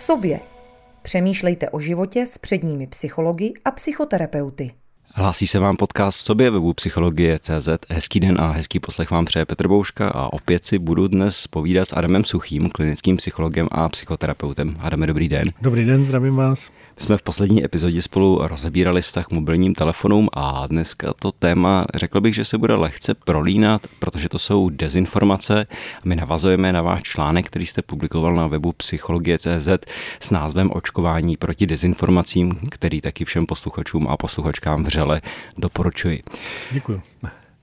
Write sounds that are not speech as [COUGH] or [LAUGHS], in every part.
sobě. Přemýšlejte o životě s předními psychologi a psychoterapeuty. Hlásí se vám podcast v sobě webu Psychologie.cz. Hezký den a hezký poslech vám přeje Petr Bouška a opět si budu dnes povídat s Adamem Suchým, klinickým psychologem a psychoterapeutem. Adame, dobrý den. Dobrý den, zdravím vás. Jsme v poslední epizodě spolu rozebírali vztah k mobilním telefonům a dneska to téma, řekl bych, že se bude lehce prolínat, protože to jsou dezinformace. My navazujeme na váš článek, který jste publikoval na webu psychologie.cz s názvem Očkování proti dezinformacím, který taky všem posluchačům a posluchačkám vřele doporučuji. Děkuji.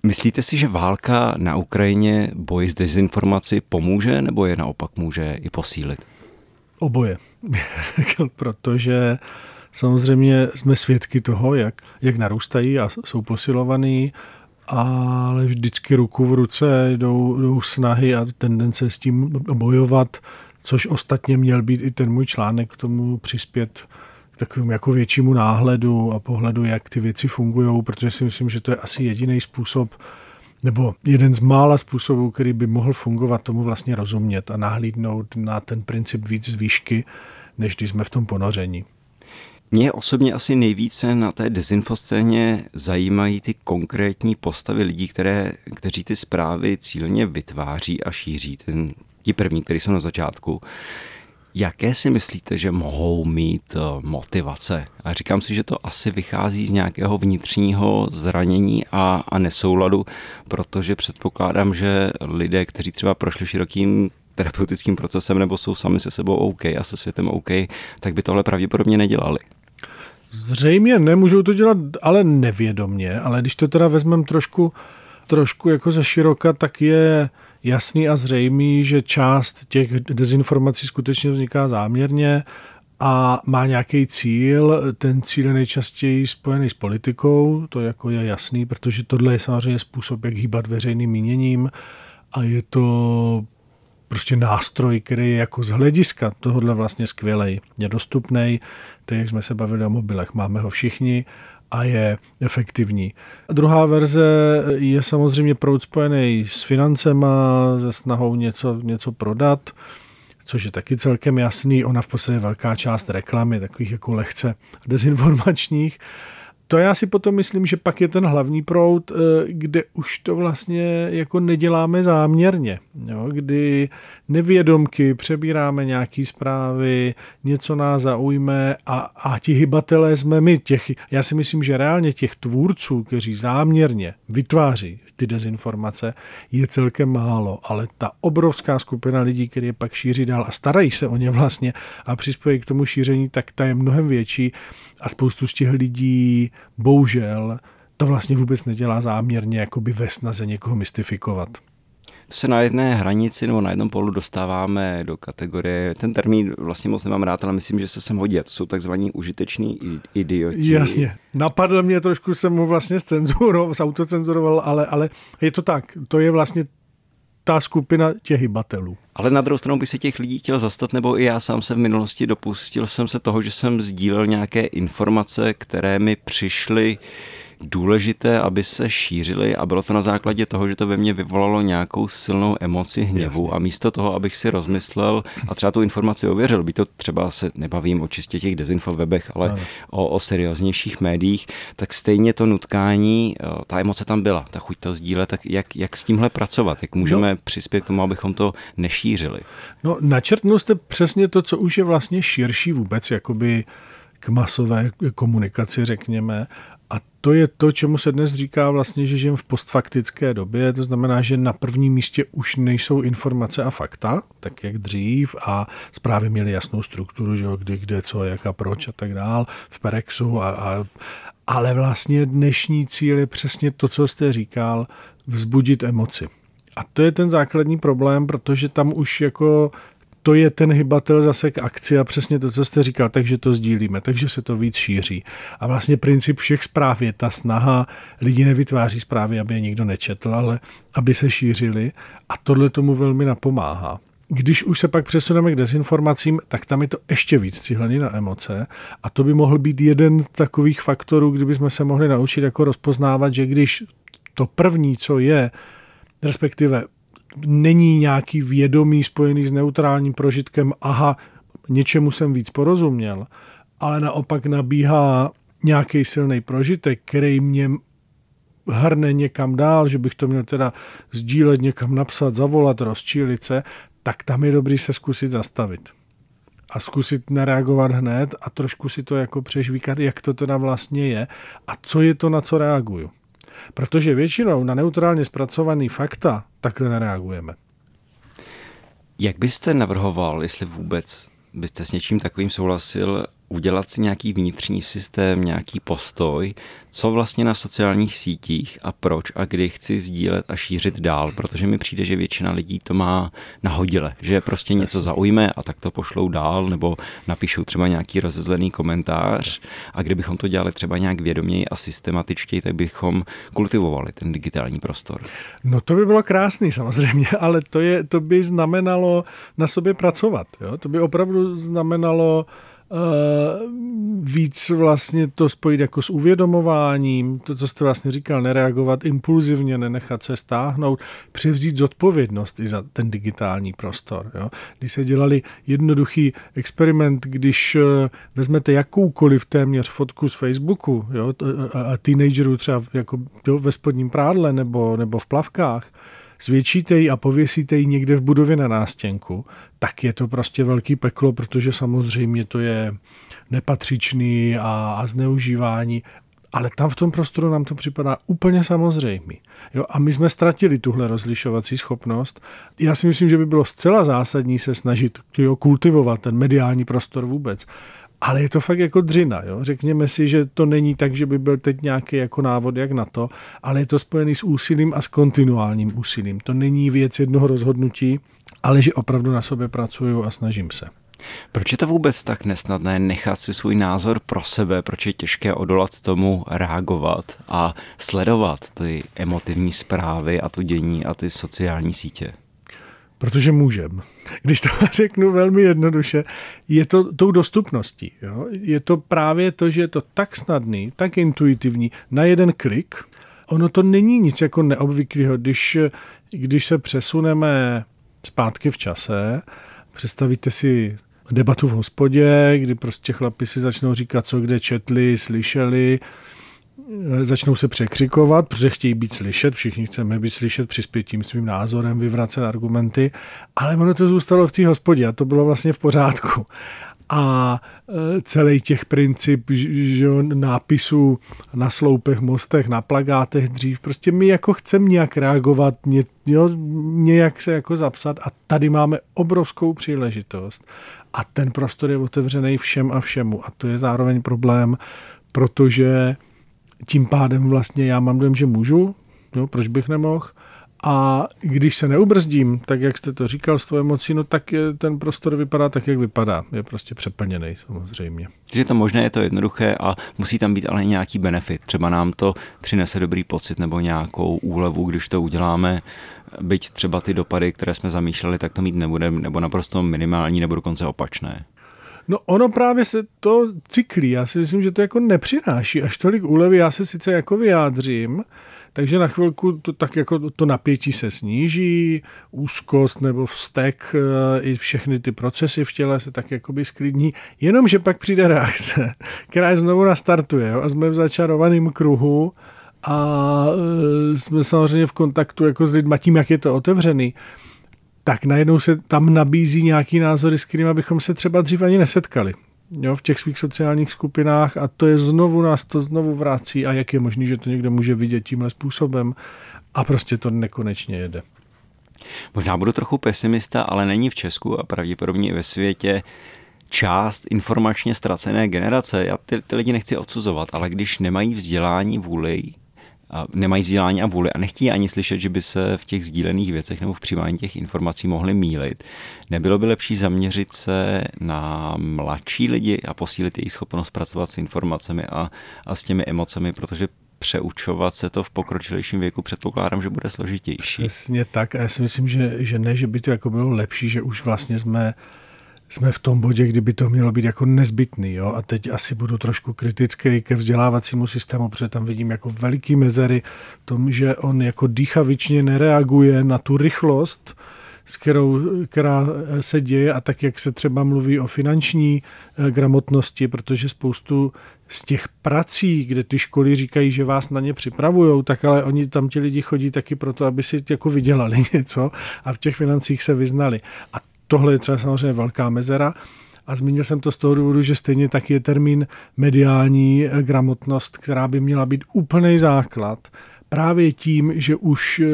Myslíte si, že válka na Ukrajině boji s dezinformací pomůže nebo je naopak může i posílit? Oboje, [LAUGHS] protože samozřejmě jsme svědky toho, jak, jak narůstají a jsou posilovaný, ale vždycky ruku v ruce jdou, jdou snahy a tendence s tím bojovat, což ostatně měl být i ten můj článek k tomu přispět takovým jako většímu náhledu a pohledu, jak ty věci fungují, protože si myslím, že to je asi jediný způsob, nebo jeden z mála způsobů, který by mohl fungovat, tomu vlastně rozumět a nahlídnout na ten princip víc z výšky, než když jsme v tom ponoření. Mě osobně asi nejvíce na té dezinfoscéně zajímají ty konkrétní postavy lidí, které, kteří ty zprávy cílně vytváří a šíří. Ten, ti první, který jsou na začátku. Jaké si myslíte, že mohou mít eh, motivace? A říkám si, že to asi vychází z nějakého vnitřního zranění a, a nesouladu, protože předpokládám, že lidé, kteří třeba prošli širokým terapeutickým procesem nebo jsou sami se sebou OK a se světem OK, tak by tohle pravděpodobně nedělali. Zřejmě nemůžou to dělat, ale nevědomně, ale když to teda vezmeme trošku, trošku jako ze široka, tak je jasný a zřejmý, že část těch dezinformací skutečně vzniká záměrně a má nějaký cíl. Ten cíl je nejčastěji spojený s politikou, to jako je jasný, protože tohle je samozřejmě způsob, jak hýbat veřejným míněním a je to prostě nástroj, který je jako z hlediska tohohle vlastně skvělej. Je dostupný, tak jak jsme se bavili o mobilech, máme ho všichni a je efektivní. Druhá verze je samozřejmě proud spojený s financema, se snahou něco, něco prodat, což je taky celkem jasný. Ona v podstatě velká část reklamy, takových jako lehce dezinformačních to já si potom myslím, že pak je ten hlavní proud, eh, kde už to vlastně jako neděláme záměrně, jo? kdy nevědomky přebíráme nějaký zprávy, něco nás zaujme a, a ti hybatelé jsme my. Těch, já si myslím, že reálně těch tvůrců, kteří záměrně vytváří ty dezinformace, je celkem málo, ale ta obrovská skupina lidí, kteří je pak šíří dál a starají se o ně vlastně a přispějí k tomu šíření, tak ta je mnohem větší a spoustu z těch lidí bohužel to vlastně vůbec nedělá záměrně jakoby ve snaze někoho mystifikovat. To se na jedné hranici nebo na jednom polu dostáváme do kategorie, ten termín vlastně moc nemám rád, ale myslím, že se sem hodí. To jsou takzvaní užiteční idioti. Jasně. Napadl mě trošku, jsem mu vlastně zcenzuroval, zautocenzuroval, [LAUGHS] ale, ale je to tak. To je vlastně ta skupina těch hybatelů. Ale na druhou stranu by se těch lidí chtěl zastat, nebo i já sám se v minulosti dopustil jsem se toho, že jsem sdílel nějaké informace, které mi přišly důležité, aby se šířily a bylo to na základě toho, že to ve mně vyvolalo nějakou silnou emoci hněvu Jasně. a místo toho, abych si rozmyslel a třeba tu informaci ověřil, by to třeba se nebavím o čistě těch dezinfowebech, ale o, o serióznějších médiích, tak stejně to nutkání, eh, ta emoce tam byla, ta chuť to sdílet, tak jak, jak s tímhle pracovat, jak můžeme no, přispět k tomu, abychom to nešířili? No načrtnul jste přesně to, co už je vlastně širší vůbec, jakoby k masové komunikaci, řekněme, a to je to, čemu se dnes říká vlastně, že žijeme v postfaktické době, to znamená, že na prvním místě už nejsou informace a fakta, tak jak dřív a zprávy měly jasnou strukturu, že jo, kdy, kde, co, jak a proč a tak dál v Perexu a, a ale vlastně dnešní cíl je přesně to, co jste říkal, vzbudit emoci. A to je ten základní problém, protože tam už jako to je ten hybatel zase k akci a přesně to, co jste říkal, takže to sdílíme, takže se to víc šíří. A vlastně princip všech zpráv je ta snaha, lidi nevytváří zprávy, aby je nikdo nečetl, ale aby se šířili a tohle tomu velmi napomáhá. Když už se pak přesuneme k dezinformacím, tak tam je to ještě víc cílený na emoce a to by mohl být jeden z takových faktorů, kdyby jsme se mohli naučit jako rozpoznávat, že když to první, co je, respektive není nějaký vědomí spojený s neutrálním prožitkem, aha, něčemu jsem víc porozuměl, ale naopak nabíhá nějaký silný prožitek, který mě hrne někam dál, že bych to měl teda sdílet, někam napsat, zavolat, rozčílit se, tak tam je dobrý se zkusit zastavit. A zkusit nereagovat hned a trošku si to jako přežvíkat, jak to teda vlastně je a co je to, na co reaguju. Protože většinou na neutrálně zpracovaný fakta takhle nereagujeme. Jak byste navrhoval, jestli vůbec byste s něčím takovým souhlasil, udělat si nějaký vnitřní systém, nějaký postoj, co vlastně na sociálních sítích a proč a kdy chci sdílet a šířit dál, protože mi přijde, že většina lidí to má nahodile, že prostě něco zaujme a tak to pošlou dál nebo napíšou třeba nějaký rozezlený komentář a kdybychom to dělali třeba nějak vědoměji a systematičtěji, tak bychom kultivovali ten digitální prostor. No to by bylo krásný samozřejmě, [LAUGHS] ale to, je, to by znamenalo na sobě pracovat. Jo? To by opravdu znamenalo víc vlastně to spojit jako s uvědomováním, to, co jste vlastně říkal, nereagovat impulzivně, nenechat se stáhnout, převzít zodpovědnost i za ten digitální prostor. Jo. Když se dělali jednoduchý experiment, když uh, vezmete jakoukoliv téměř fotku z Facebooku jo, a, a teenagerů třeba jako ve spodním prádle nebo, nebo v plavkách, zvětšíte ji a pověsíte ji někde v budově na nástěnku, tak je to prostě velký peklo, protože samozřejmě to je nepatřičný a, a zneužívání ale tam v tom prostoru nám to připadá úplně samozřejmé. Jo, a my jsme ztratili tuhle rozlišovací schopnost. Já si myslím, že by bylo zcela zásadní se snažit jo, kultivovat ten mediální prostor vůbec. Ale je to fakt jako dřina. Jo? Řekněme si, že to není tak, že by byl teď nějaký jako návod, jak na to, ale je to spojený s úsilím a s kontinuálním úsilím. To není věc jednoho rozhodnutí, ale že opravdu na sobě pracuju a snažím se. Proč je to vůbec tak nesnadné nechat si svůj názor pro sebe? Proč je těžké odolat tomu reagovat a sledovat ty emotivní zprávy a to dění a ty sociální sítě? Protože můžem. Když to [LAUGHS] řeknu velmi jednoduše, je to tou dostupností. Jo? Je to právě to, že je to tak snadný, tak intuitivní, na jeden klik. Ono to není nic jako neobvyklého, když, když se přesuneme zpátky v čase, představíte si debatu v hospodě, kdy prostě chlapi si začnou říkat, co kde četli, slyšeli, začnou se překřikovat, protože chtějí být slyšet, všichni chceme být slyšet, přispět tím svým názorem, vyvracet argumenty, ale ono to zůstalo v té hospodě a to bylo vlastně v pořádku. A e, celý těch princip že, nápisů na sloupech, mostech, na plagátech dřív, prostě my jako chceme nějak reagovat, ně, jo, nějak se jako zapsat a tady máme obrovskou příležitost a ten prostor je otevřený všem a všemu a to je zároveň problém, protože tím pádem vlastně já mám dojem, že můžu, jo, proč bych nemohl. A když se neubrzdím, tak jak jste to říkal s tou emocí, no tak je, ten prostor vypadá tak, jak vypadá. Je prostě přeplněný samozřejmě. Je to možné, je to jednoduché a musí tam být ale nějaký benefit. Třeba nám to přinese dobrý pocit nebo nějakou úlevu, když to uděláme, byť třeba ty dopady, které jsme zamýšleli, tak to mít nebudeme, nebo naprosto minimální, nebo dokonce opačné. No ono právě se to cyklí. Já si myslím, že to jako nepřináší až tolik úlevy. Já se sice jako vyjádřím, takže na chvilku to tak jako to napětí se sníží, úzkost nebo vztek, eh, i všechny ty procesy v těle se tak jakoby sklidní, jenomže pak přijde reakce, [LAUGHS] která je znovu nastartuje jo, a jsme v začarovaném kruhu a eh, jsme samozřejmě v kontaktu jako s lidmi tím, jak je to otevřený tak najednou se tam nabízí nějaký názory, s kterými bychom se třeba dřív ani nesetkali jo, v těch svých sociálních skupinách a to je znovu nás to znovu vrací a jak je možné, že to někdo může vidět tímhle způsobem a prostě to nekonečně jede. Možná budu trochu pesimista, ale není v Česku a pravděpodobně i ve světě část informačně ztracené generace. Já ty, ty lidi nechci odsuzovat, ale když nemají vzdělání, vůli a nemají vzdělání a vůli a nechtějí ani slyšet, že by se v těch sdílených věcech nebo v přijímání těch informací mohli mílit. Nebylo by lepší zaměřit se na mladší lidi a posílit jejich schopnost pracovat s informacemi a, a s těmi emocemi, protože přeučovat se to v pokročilejším věku předpokládám, že bude složitější. Přesně tak a já si myslím, že, že ne, že by to jako bylo lepší, že už vlastně jsme jsme v tom bodě, kdyby to mělo být jako nezbytný. Jo? A teď asi budu trošku kritický ke vzdělávacímu systému, protože tam vidím jako veliký mezery v tom, že on jako dýchavičně nereaguje na tu rychlost, s kterou, která se děje a tak, jak se třeba mluví o finanční eh, gramotnosti, protože spoustu z těch prací, kde ty školy říkají, že vás na ně připravují, tak ale oni tam ti lidi chodí taky proto, aby si jako vydělali [LAUGHS] něco a v těch financích se vyznali. A tohle je třeba samozřejmě velká mezera. A zmínil jsem to z toho důvodu, že stejně tak je termín mediální eh, gramotnost, která by měla být úplný základ. Právě tím, že už eh,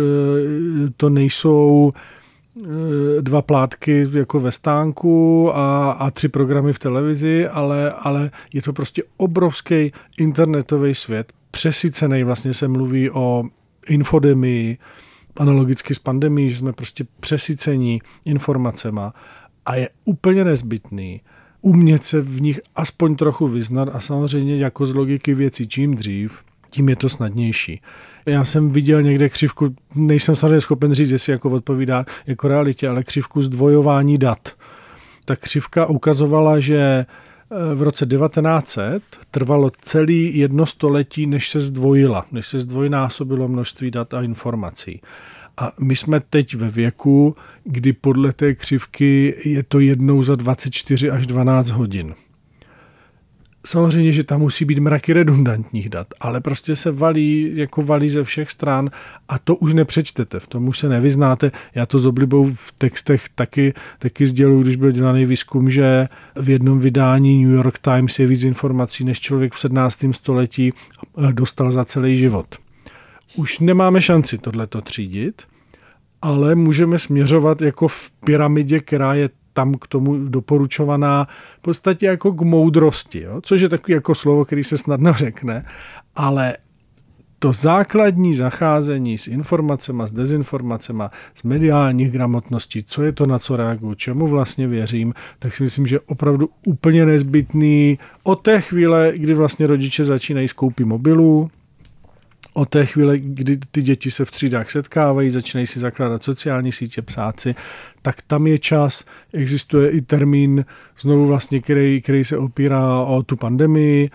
to nejsou eh, dva plátky jako ve stánku a, a tři programy v televizi, ale, ale je to prostě obrovský internetový svět. Přesycený vlastně se mluví o infodemii, analogicky s pandemí, že jsme prostě přesycení informacema a je úplně nezbytný umět se v nich aspoň trochu vyznat a samozřejmě jako z logiky věcí čím dřív, tím je to snadnější. Já jsem viděl někde křivku, nejsem samozřejmě schopen říct, jestli jako odpovídá jako realitě, ale křivku zdvojování dat. Ta křivka ukazovala, že v roce 1900 trvalo celý jedno století, než se zdvojila, než se zdvojnásobilo množství dat a informací. A my jsme teď ve věku, kdy podle té křivky je to jednou za 24 až 12 hodin. Samozřejmě, že tam musí být mraky redundantních dat, ale prostě se valí, jako valí ze všech stran a to už nepřečtete, v tom už se nevyznáte. Já to s oblibou v textech taky, taky sděluji, když byl dělaný výzkum, že v jednom vydání New York Times je víc informací, než člověk v 17. století dostal za celý život. Už nemáme šanci tohleto třídit, ale můžeme směřovat jako v pyramidě, která je tam k tomu doporučovaná v podstatě jako k moudrosti, jo? což je takový jako slovo, který se snadno řekne, ale to základní zacházení s informacemi, s dezinformacemi, s mediální gramotností, co je to, na co reaguju, čemu vlastně věřím, tak si myslím, že je opravdu úplně nezbytný od té chvíle, kdy vlastně rodiče začínají s koupí mobilů, od té chvíle, kdy ty děti se v třídách setkávají, začínají si zakládat sociální sítě, psáci, tak tam je čas, existuje i termín, znovu vlastně, který, který se opírá o tu pandemii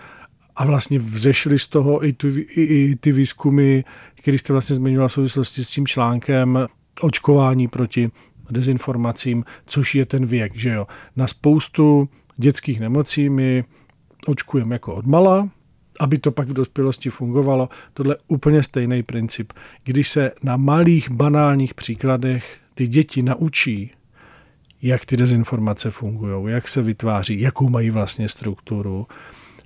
a vlastně vzešly z toho i, tu, i, i ty výzkumy, který jste vlastně zmiňoval v souvislosti s tím článkem očkování proti dezinformacím, což je ten věk, že jo. Na spoustu dětských nemocí my očkujeme jako odmala, aby to pak v dospělosti fungovalo. Tohle je úplně stejný princip. Když se na malých banálních příkladech ty děti naučí, jak ty dezinformace fungují, jak se vytváří, jakou mají vlastně strukturu,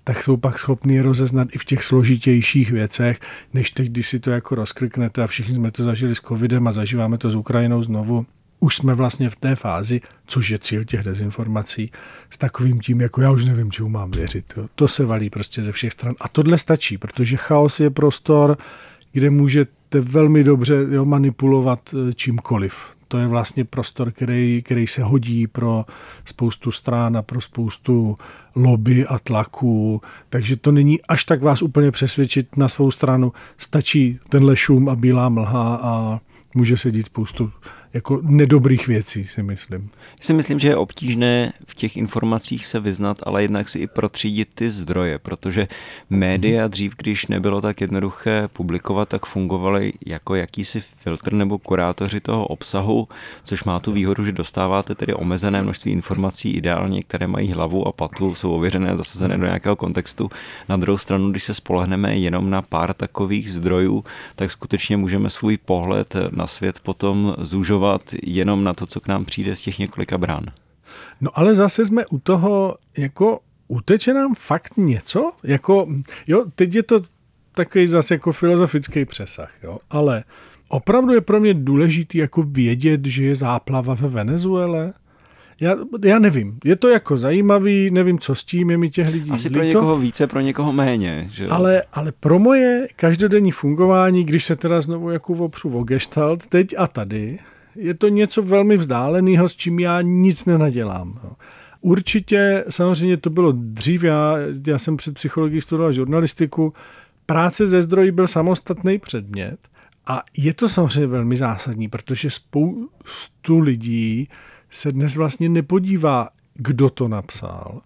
tak jsou pak schopní rozeznat i v těch složitějších věcech, než teď, když si to jako rozkriknete a všichni jsme to zažili s covidem a zažíváme to s Ukrajinou znovu, už jsme vlastně v té fázi, což je cíl těch dezinformací, s takovým tím, jako já už nevím, čemu mám věřit. Jo. To se valí prostě ze všech stran. A tohle stačí, protože chaos je prostor, kde můžete velmi dobře jo, manipulovat eh, čímkoliv. To je vlastně prostor, který, který se hodí pro spoustu strán a pro spoustu lobby a tlaků, takže to není až tak vás úplně přesvědčit na svou stranu. Stačí tenhle šum a bílá mlha a může se dít spoustu jako nedobrých věcí, si myslím. Já si myslím, že je obtížné v těch informacích se vyznat, ale jednak si i protřídit ty zdroje, protože média dřív, když nebylo tak jednoduché publikovat, tak fungovaly jako jakýsi filtr nebo kurátoři toho obsahu, což má tu výhodu, že dostáváte tedy omezené množství informací, ideálně, které mají hlavu a patu, jsou ověřené a zasazené do nějakého kontextu. Na druhou stranu, když se spolehneme jenom na pár takových zdrojů, tak skutečně můžeme svůj pohled na svět potom zúžovat reagovat jenom na to, co k nám přijde z těch několika brán. No ale zase jsme u toho, jako uteče nám fakt něco? Jako, jo, teď je to takový zase jako filozofický přesah, jo, ale opravdu je pro mě důležitý jako vědět, že je záplava ve Venezuele? Já, já nevím. Je to jako zajímavý, nevím, co s tím, je mi těch lidí Asi líto, pro někoho více, pro někoho méně. Že? Ale, ale pro moje každodenní fungování, když se teda znovu jako opřu o gestalt, teď a tady, je to něco velmi vzdáleného, s čím já nic nenadělám. Určitě, samozřejmě to bylo dřív, já, já jsem před psychologií studoval žurnalistiku, práce ze zdrojí byl samostatný předmět a je to samozřejmě velmi zásadní, protože spoustu lidí se dnes vlastně nepodívá, kdo to napsal,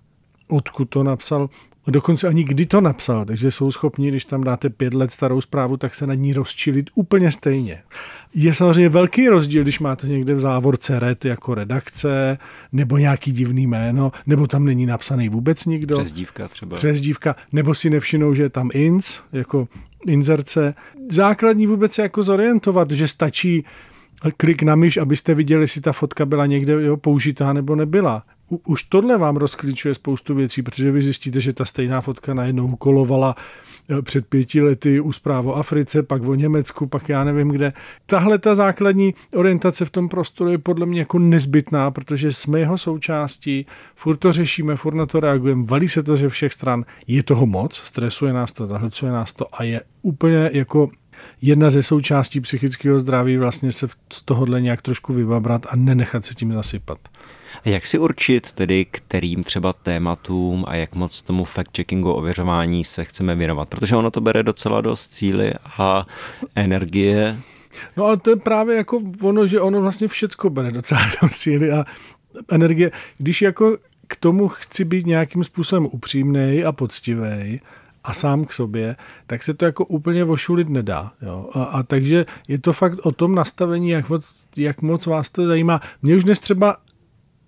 odkud to napsal, dokonce ani kdy to napsal, takže jsou schopni, když tam dáte pět let starou zprávu, tak se nad ní rozčilit úplně stejně. Je samozřejmě velký rozdíl, když máte někde v závorce red jako redakce, nebo nějaký divný jméno, nebo tam není napsaný vůbec nikdo. Přezdívka třeba. Přezdívka, nebo si nevšinou, že je tam ins, jako inzerce. Základní vůbec je jako zorientovat, že stačí klik na myš, abyste viděli, jestli ta fotka byla někde jo, použitá nebo nebyla. U, už tohle vám rozklíčuje spoustu věcí, protože vy zjistíte, že ta stejná fotka najednou kolovala eh, před pěti lety u zpráv o Africe, pak o Německu, pak já nevím kde. Tahle ta základní orientace v tom prostoru je podle mě jako nezbytná, protože jsme jeho součástí, furt to řešíme, furt na to reagujeme, valí se to ze všech stran, je toho moc, stresuje nás to, zahlcuje nás to a je úplně jako jedna ze součástí psychického zdraví vlastně se z tohohle nějak trošku vybabrat a nenechat se tím zasypat. A jak si určit tedy, kterým třeba tématům a jak moc tomu fact-checkingu, ověřování se chceme věnovat? Protože ono to bere docela dost cíly a energie. No ale to je právě jako ono, že ono vlastně všecko bere docela [LAUGHS] dost síly a energie. Když jako k tomu chci být nějakým způsobem upřímný a poctivý, a sám k sobě, tak se to jako úplně vošulit nedá. Jo? A, a takže je to fakt o tom nastavení, jak moc, jak moc vás to zajímá. Mě už dnes třeba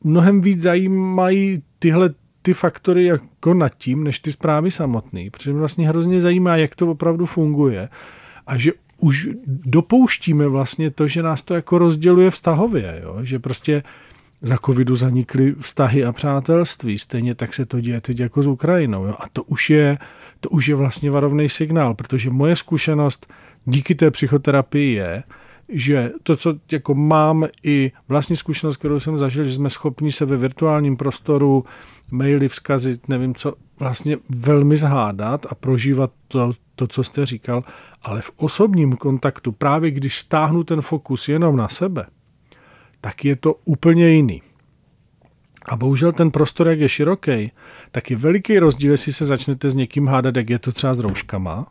mnohem víc zajímají tyhle ty faktory jako nad tím, než ty zprávy samotné, protože mě vlastně hrozně zajímá, jak to opravdu funguje a že už dopouštíme vlastně to, že nás to jako rozděluje vztahově, jo? že prostě za covidu zanikly vztahy a přátelství, stejně tak se to děje teď jako s Ukrajinou. Jo? A to už, je, to už je vlastně varovný signál, protože moje zkušenost díky té psychoterapii je, že to, co jako mám i vlastní zkušenost, kterou jsem zažil, že jsme schopni se ve virtuálním prostoru maily vzkazit, nevím co, vlastně velmi zhádat a prožívat to, to, co jste říkal, ale v osobním kontaktu, právě když stáhnu ten fokus jenom na sebe, tak je to úplně jiný. A bohužel ten prostor, jak je široký, tak je veliký rozdíl, jestli se začnete s někým hádat, jak je to třeba s rouškama,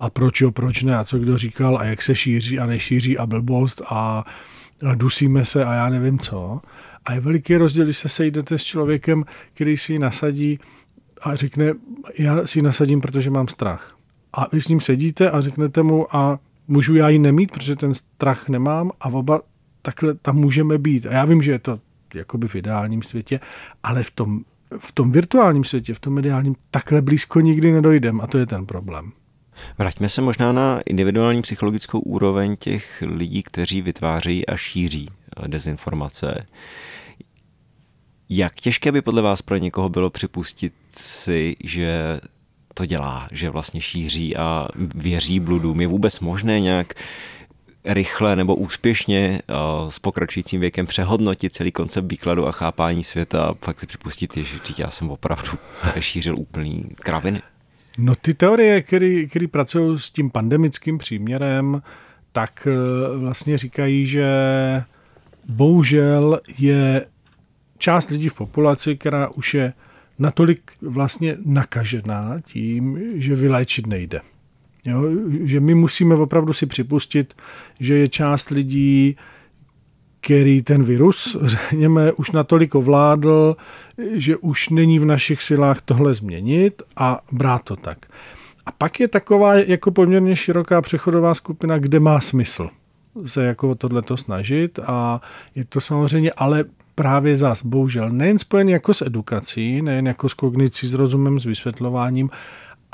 a proč jo, proč ne, a co kdo říkal, a jak se šíří a nešíří a blbost a, dusíme se a já nevím co. A je veliký rozdíl, když se sejdete s člověkem, který si ji nasadí a řekne, já si ji nasadím, protože mám strach. A vy s ním sedíte a řeknete mu, a můžu já ji nemít, protože ten strach nemám a oba takhle tam můžeme být. A já vím, že je to jakoby v ideálním světě, ale v tom, v tom virtuálním světě, v tom mediálním, takhle blízko nikdy nedojdem a to je ten problém. Vraťme se možná na individuální psychologickou úroveň těch lidí, kteří vytváří a šíří eh, dezinformace. Jak těžké by podle vás pro někoho bylo připustit si, že to dělá, že vlastně šíří a věří bludům? Je vůbec možné nějak rychle nebo úspěšně eh, s pokračujícím věkem přehodnotit celý koncept výkladu a chápání světa a fakt si připustit, že já jsem opravdu [LAUGHS] šířil úplný kraviny? No ty teorie, které pracují s tím pandemickým příměrem, tak eh, vlastně říkají, že bohužel je část lidí v populaci, která už je natolik vlastně nakažená tím, že vyléčit nejde. Jo, že my musíme opravdu si připustit, že je část lidí, který ten virus, řekněme, už natolik ovládl, že už není v našich silách tohle změnit a brát to tak. A pak je taková jako poměrně široká přechodová skupina, kde má smysl se jako tohleto snažit a je to samozřejmě ale právě zas, bohužel, nejen spojený jako s edukací, nejen jako s kognicí, s rozumem, s vysvětlováním,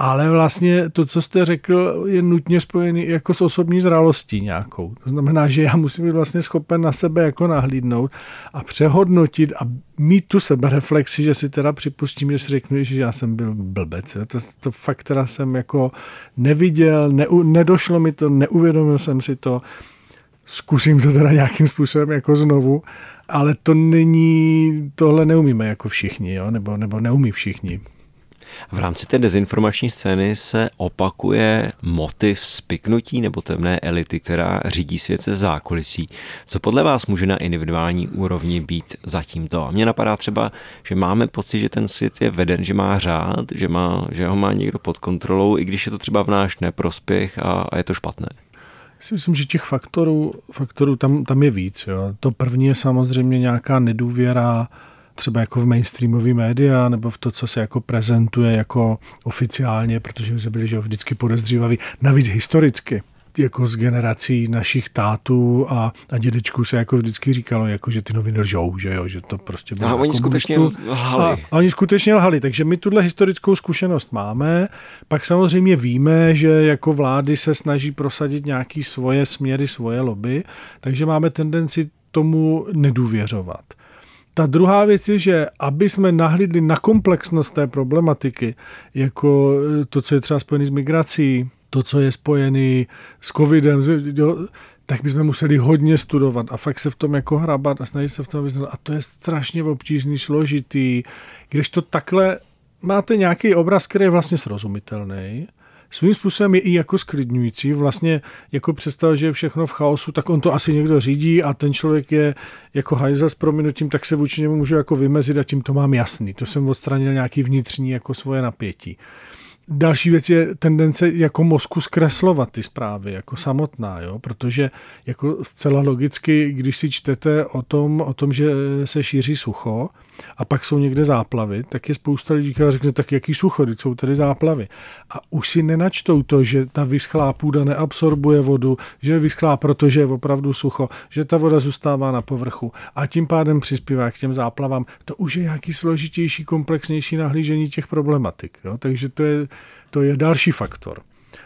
ale vlastně to, co jste řekl, je nutně spojený jako s osobní zralostí nějakou. To znamená, že já musím být vlastně schopen na sebe jako nahlídnout a přehodnotit a mít tu sebereflexi, že si teda připustím, že si řeknu, že já jsem byl blbec. To, to fakt teda jsem jako neviděl, ne, nedošlo mi to, neuvědomil jsem si to, zkusím to teda nějakým způsobem jako znovu, ale to není, tohle neumíme jako všichni, jo? Nebo, nebo neumí všichni. V rámci té dezinformační scény se opakuje motiv spiknutí nebo temné elity, která řídí svět se zákulisí. Co podle vás může na individuální úrovni být za tímto? A mně napadá třeba, že máme pocit, že ten svět je veden, že má řád, že, má, že ho má někdo pod kontrolou, i když je to třeba v náš neprospěch a, a je to špatné. Si myslím, že těch faktorů, faktorů tam, tam je víc. Jo. To první je samozřejmě nějaká nedůvěra třeba jako v mainstreamové média nebo v to, co se jako prezentuje jako oficiálně, protože my jsme byli že vždycky podezřívaví, navíc historicky jako z generací našich tátů a, a dědečků se jako vždycky říkalo, jako, že ty noviny lžou, že jo, že to prostě bylo. A oni skutečně lhali. A, a oni skutečně lhali, takže my tuhle historickou zkušenost máme. Pak samozřejmě víme, že jako vlády se snaží prosadit nějaký svoje směry, svoje lobby, takže máme tendenci tomu nedůvěřovat. Ta druhá věc je, že aby jsme nahlídli na komplexnost té problematiky, jako to, co je třeba spojené s migrací, to, co je spojený s covidem, tak bychom museli hodně studovat a fakt se v tom jako hrabat a snažit se v tom vyznat. A to je strašně obtížný, složitý. Když to takhle máte nějaký obraz, který je vlastně srozumitelný, svým způsobem je i jako sklidňující. Vlastně jako představa, že je všechno v chaosu, tak on to asi někdo řídí a ten člověk je jako hajzel s prominutím, tak se vůči němu můžu jako vymezit a tím to mám jasný. To jsem odstranil nějaký vnitřní jako svoje napětí. Další věc je tendence jako mozku zkreslovat ty zprávy jako samotná, jo? protože jako zcela logicky, když si čtete o tom, o tom, že se šíří sucho, a pak jsou někde záplavy, tak je spousta lidí, která řekne, tak jaký sucho, jsou tady záplavy. A už si nenačtou to, že ta vyschlá půda neabsorbuje vodu, že je vyschlá, protože je opravdu sucho, že ta voda zůstává na povrchu a tím pádem přispívá k těm záplavám. To už je nějaký složitější, komplexnější nahlížení těch problematik. Jo? Takže to je, to je další faktor.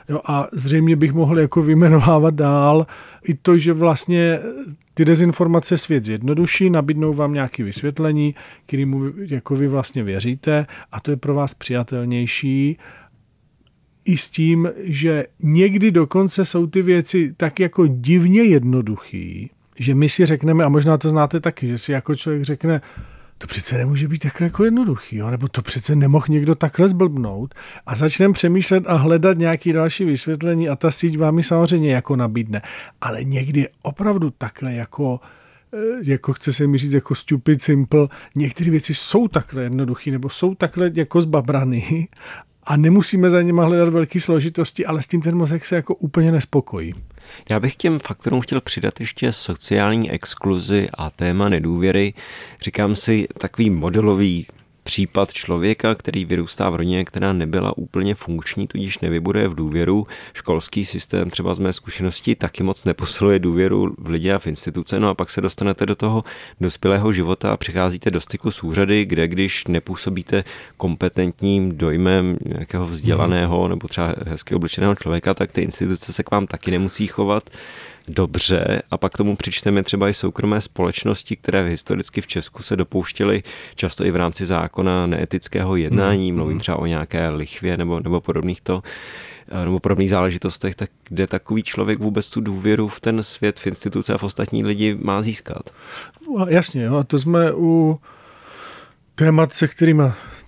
Jo, a zřejmě bych mohl jako vymenovávat dál i to, že vlastně ty dezinformace svět zjednoduší, nabídnou vám nějaké vysvětlení, kterému jako vy vlastně věříte a to je pro vás přijatelnější i s tím, že někdy dokonce jsou ty věci tak jako divně jednoduchý, že my si řekneme, a možná to znáte taky, že si jako člověk řekne, to přece nemůže být takhle jako jednoduchý, jo? nebo to přece nemohl někdo takhle zblbnout a začneme přemýšlet a hledat nějaký další vysvětlení a ta síť vám samozřejmě jako nabídne. Ale někdy opravdu takhle jako eh, jako chce se mi říct jako stupid simple, některé věci jsou takhle jednoduché nebo jsou takhle jako zbabrany a nemusíme za nimi hledat velké složitosti, ale s tím ten mozek se jako úplně nespokojí. Já bych těm faktorům chtěl přidat ještě sociální exkluzi a téma nedůvěry. Říkám si takový modelový případ člověka, který vyrůstá v rodině, která nebyla úplně funkční, tudíž nevybuduje v důvěru. Školský systém třeba z mé zkušenosti taky moc neposiluje důvěru v lidi a v instituce, no a pak se dostanete do toho dospělého života a přicházíte do styku s úřady, kde když nepůsobíte kompetentním dojmem nějakého vzdělaného nebo třeba hezky obličeného člověka, tak ty instituce se k vám taky nemusí chovat dobře a pak tomu přičteme třeba i soukromé společnosti, které historicky v Česku se dopouštěly často i v rámci zákona neetického jednání, mm. mluvím třeba o nějaké lichvě nebo, nebo podobných to, eh, nebo podobných záležitostech, tak kde takový člověk vůbec tu důvěru v ten svět, v instituce a v ostatní lidi má získat? No, jasně, a to jsme u témat, se kterými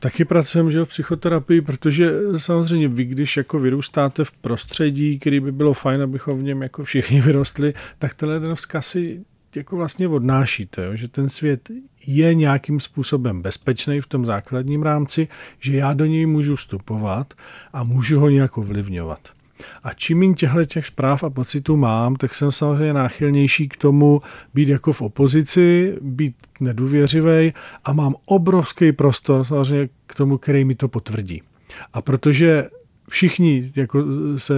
taky pracujeme že v psychoterapii, protože samozřejmě vy, když jako vyrůstáte v prostředí, který by bylo fajn, abychom v něm jako všichni [LAUGHS] vyrostli, tak tenhle ten vzkaz si jako vlastně odnášíte, jo? že ten svět je nějakým způsobem bezpečný v tom základním rámci, že já do něj můžu vstupovat a můžu ho nějak ovlivňovat. A čím méně těchto těch zpráv a pocitů mám, tak jsem samozřejmě náchylnější k tomu být jako v opozici, být nedůvěřivý a mám obrovský prostor samozřejmě k tomu, který mi to potvrdí. A protože všichni jako se,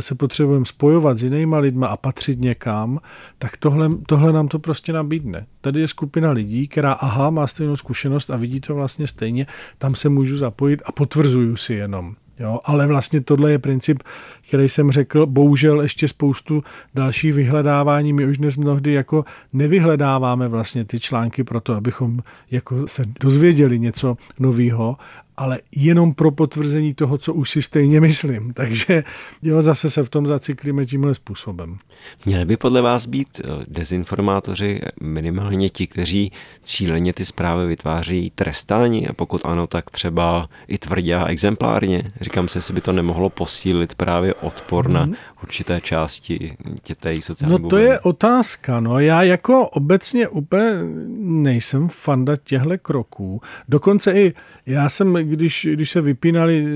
se potřebujeme spojovat s jinýma lidma a patřit někam, tak tohle, tohle nám to prostě nabídne. Tady je skupina lidí, která aha, má stejnou zkušenost a vidí to vlastně stejně, tam se můžu zapojit a potvrzuju si jenom. Jo, ale vlastně tohle je princip, který jsem řekl, bohužel ještě spoustu další vyhledávání. My už dnes mnohdy jako nevyhledáváme vlastně ty články pro to, abychom jako se dozvěděli něco nového, ale jenom pro potvrzení toho, co už si stejně myslím. [LAUGHS] Takže jo, zase se v tom zacyklíme tímhle způsobem. Měli by podle vás být eh, dezinformátoři minimálně ti, kteří cíleně ty zprávy vytváří trestáni a pokud ano, tak třeba i tvrdě a exemplárně. Říkám se, jestli by to nemohlo posílit právě odpor na hmm. určité části té sociální No to bubliny. je otázka. No já jako obecně úplně nejsem fanda těchto kroků. Dokonce i já jsem, když, když se vypínali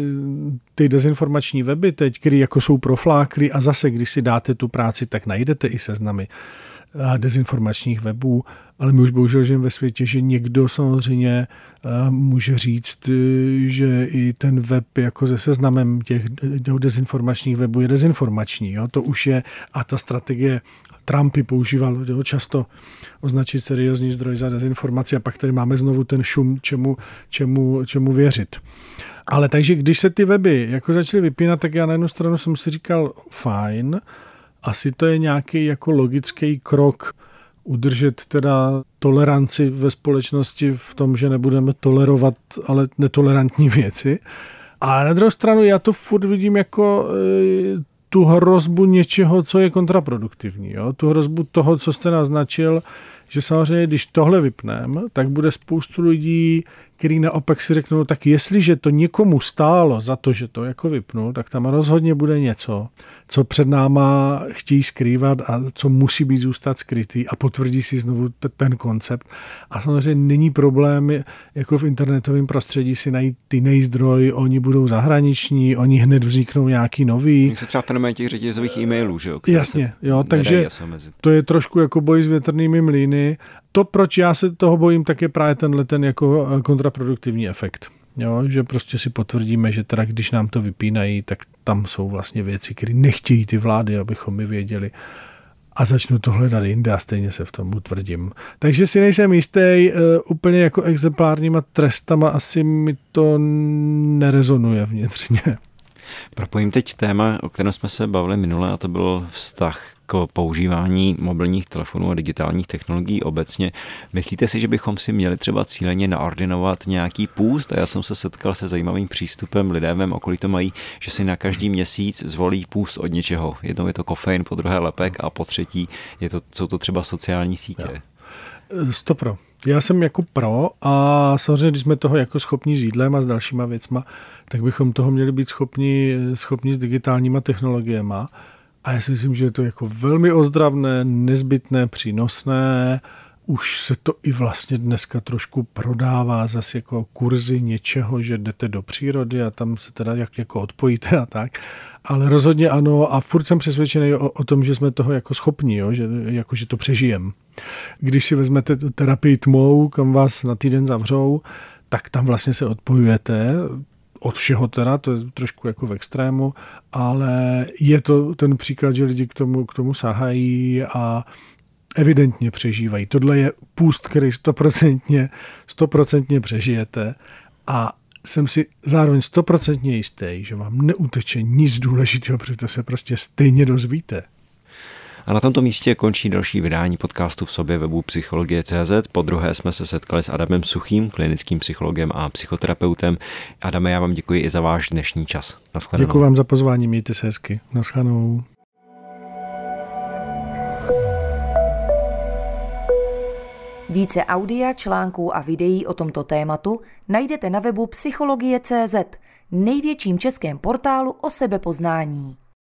ty dezinformační weby teď, které jako jsou proflákly a zase, když si dáte tu práci, tak najdete i seznamy dezinformačních webů, ale my už bohužel žijeme ve světě, že někdo samozřejmě může říct, že i ten web jako se seznamem těch dezinformačních webů je dezinformační. Jo? To už je a ta strategie Trumpy používal jo, často označit seriózní zdroj za dezinformaci a pak tady máme znovu ten šum, čemu, čemu, čemu věřit. Ale takže když se ty weby jako začaly vypínat, tak já na jednu stranu jsem si říkal, fajn, asi to je nějaký jako logický krok udržet teda toleranci ve společnosti v tom, že nebudeme tolerovat ale netolerantní věci. A na druhou stranu já to furt vidím jako e, tu hrozbu něčeho, co je kontraproduktivní. Jo? Tu hrozbu toho, co jste naznačil, že samozřejmě, když tohle vypneme, tak bude spoustu lidí, který naopak si řeknou, no tak jestliže to někomu stálo za to, že to jako vypnul, tak tam rozhodně bude něco, co před náma chtějí skrývat a co musí být zůstat skrytý a potvrdí si znovu t- ten koncept. A samozřejmě není problém jako v internetovém prostředí si najít ty zdroj, oni budou zahraniční, oni hned vzniknou nějaký nový. Jsou třeba fenomén těch řetězových e-mailů, že jo? Jasně, jo, takže to je trošku jako boj s větrnými mlýny to, proč já se toho bojím, tak je právě tenhle ten jako eh, kontraproduktivní efekt. Jo, že prostě si potvrdíme, že teda když nám to vypínají, tak tam jsou vlastně věci, které nechtějí ty vlády, abychom my věděli a začnu to hledat jinde a stejně se v tom utvrdím. Takže si nejsem jistý, uh, úplně jako exemplárníma trestama asi mi to nerezonuje vnitřně. Propojím teď téma, o kterém jsme se bavili minule, a to byl vztah k používání mobilních telefonů a digitálních technologií obecně. Myslíte si, že bychom si měli třeba cíleně naordinovat nějaký půst? A já jsem se setkal se zajímavým přístupem, lidé v mém okolí to mají, že si na každý měsíc zvolí půst od něčeho. Jednou je to kofein, po druhé lepek a po třetí je to, jsou to třeba sociální sítě. Stopro. Já jsem jako pro a samozřejmě, když jsme toho jako schopni s jídlem a s dalšíma věcma, tak bychom toho měli být schopni, schopni s digitálníma technologiemi. A já si myslím, že je to jako velmi ozdravné, nezbytné, přínosné. Už se to i vlastně dneska trošku prodává zase jako kurzy něčeho, že jdete do přírody a tam se teda jak jako odpojíte a tak. Ale rozhodně ano a furt jsem přesvědčený o, o tom, že jsme toho jako schopni, jo? Že, jako, že to přežijem. Když si vezmete terapii tmou, kam vás na týden zavřou, tak tam vlastně se odpojujete, od všeho teda, to je trošku jako v extrému, ale je to ten příklad, že lidi k tomu, k tomu sahají a evidentně přežívají. Tohle je půst, který stoprocentně, stoprocentně přežijete a jsem si zároveň stoprocentně jistý, že vám neuteče nic důležitého, protože se prostě stejně dozvíte. A na tomto místě končí další vydání podcastu v sobě webu Psychologie.cz. Po druhé jsme se setkali s Adamem Suchým, klinickým psychologem a psychoterapeutem. Adame, já vám děkuji i za váš dnešní čas. Naschledanou. Děkuji vám za pozvání, mějte se hezky. Naschledanou. Více audia, článků a videí o tomto tématu najdete na webu Psychologie.cz, největším českém portálu o sebepoznání.